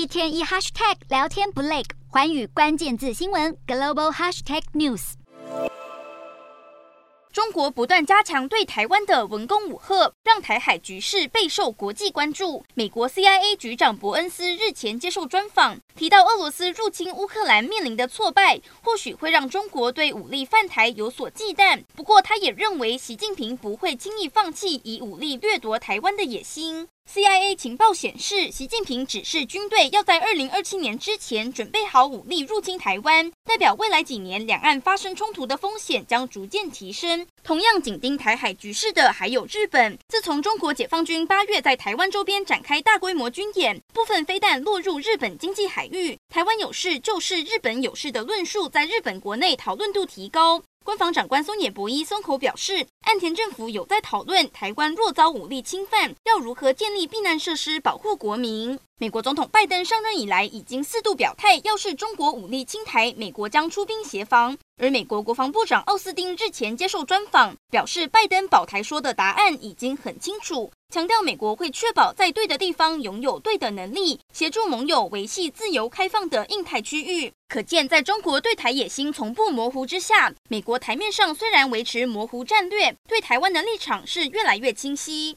一天一 hashtag 聊天不累，环宇关键字新闻 global hashtag news。中国不断加强对台湾的文攻武吓，让台海局势备受国际关注。美国 CIA 局长伯恩斯日前接受专访，提到俄罗斯入侵乌克兰面临的挫败，或许会让中国对武力犯台有所忌惮。不过，他也认为习近平不会轻易放弃以武力掠夺台湾的野心。CIA 情报显示，习近平指示军队要在二零二七年之前准备好武力入侵台湾，代表未来几年两岸发生冲突的风险将逐渐提升。同样紧盯台海局势的还有日本。自从中国解放军八月在台湾周边展开大规模军演，部分飞弹落入日本经济海域，台湾有事就是日本有事的论述在日本国内讨论度提高。官房长官松野博一松口表示，岸田政府有在讨论台湾若遭武力侵犯，要如何建立避难设施保护国民。美国总统拜登上任以来，已经四度表态，要是中国武力侵台，美国将出兵协防。而美国国防部长奥斯汀日前接受专访，表示拜登保台说的答案已经很清楚，强调美国会确保在对的地方拥有对的能力，协助盟友维系自由开放的印太区域。可见，在中国对台野心从不模糊之下，美国台面上虽然维持模糊战略，对台湾的立场是越来越清晰。